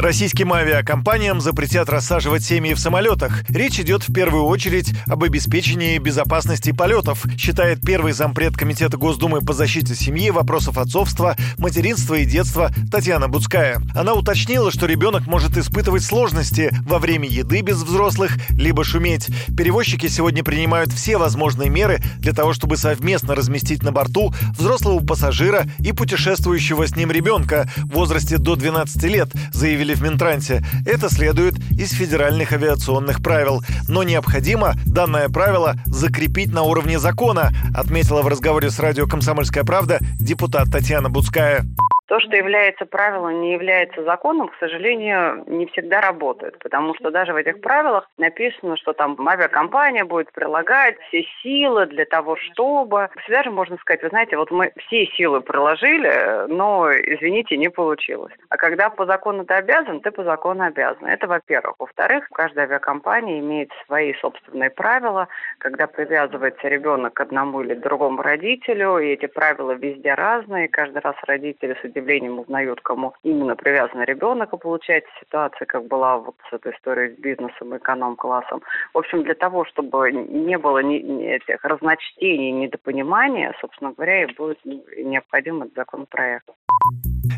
Российским авиакомпаниям запретят рассаживать семьи в самолетах. Речь идет в первую очередь об обеспечении безопасности полетов, считает первый зампред Комитета Госдумы по защите семьи, вопросов отцовства, материнства и детства Татьяна Буцкая. Она уточнила, что ребенок может испытывать сложности во время еды без взрослых, либо шуметь. Перевозчики сегодня принимают все возможные меры для того, чтобы совместно разместить на борту взрослого пассажира и путешествующего с ним ребенка в возрасте до 12 лет, заявили заявили в Минтрансе, это следует из федеральных авиационных правил. Но необходимо данное правило закрепить на уровне закона, отметила в разговоре с радио «Комсомольская правда» депутат Татьяна Буцкая. То, что является правилом, не является законом, к сожалению, не всегда работает, потому что даже в этих правилах написано, что там авиакомпания будет прилагать все силы для того, чтобы... Всегда же можно сказать, вы знаете, вот мы все силы приложили, но, извините, не получилось. А когда по закону ты обязан, ты по закону обязан. Это во-первых. Во-вторых, каждая авиакомпания имеет свои собственные правила, когда привязывается ребенок к одному или другому родителю, и эти правила везде разные, каждый раз родители с удивлением узнают, кому именно привязан ребенок, и получается ситуация, как была вот с этой историей с бизнесом и эконом-классом. В общем, для того, чтобы не было ни, ни этих разночтений, недопонимания, собственно говоря, и будет необходим этот законопроект.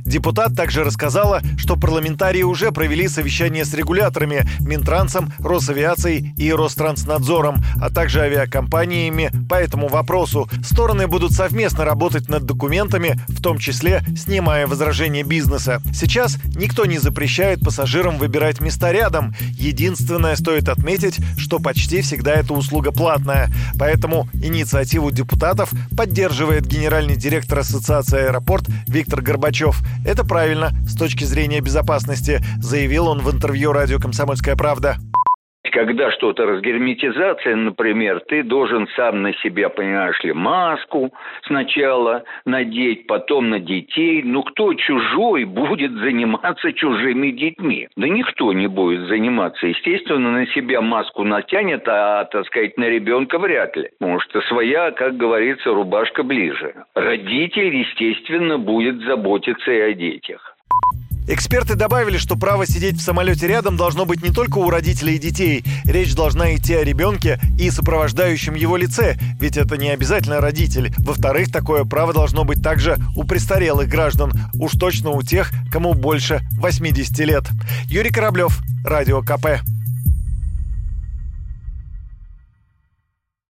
Депутат также рассказала, что парламентарии уже провели совещание с регуляторами Минтрансом, Росавиацией и Ространснадзором, а также авиакомпаниями по этому вопросу. Стороны будут совместно работать над документами, в том числе снимая возражения бизнеса. Сейчас никто не запрещает пассажирам выбирать места рядом. Единственное, стоит отметить, что почти всегда эта услуга платная. Поэтому инициативу депутатов поддерживает генеральный директор Ассоциации «Аэропорт» Виктор Горбачев. Это правильно с точки зрения безопасности, заявил он в интервью радио «Комсомольская правда» когда что-то разгерметизация, например, ты должен сам на себя, понимаешь ли, маску сначала надеть, потом на детей. Ну, кто чужой будет заниматься чужими детьми? Да никто не будет заниматься. Естественно, на себя маску натянет, а, так сказать, на ребенка вряд ли. Потому что своя, как говорится, рубашка ближе. Родитель, естественно, будет заботиться и о детях. Эксперты добавили, что право сидеть в самолете рядом должно быть не только у родителей и детей. Речь должна идти о ребенке и сопровождающем его лице, ведь это не обязательно родитель. Во-вторых, такое право должно быть также у престарелых граждан, уж точно у тех, кому больше 80 лет. Юрий Кораблев, Радио КП.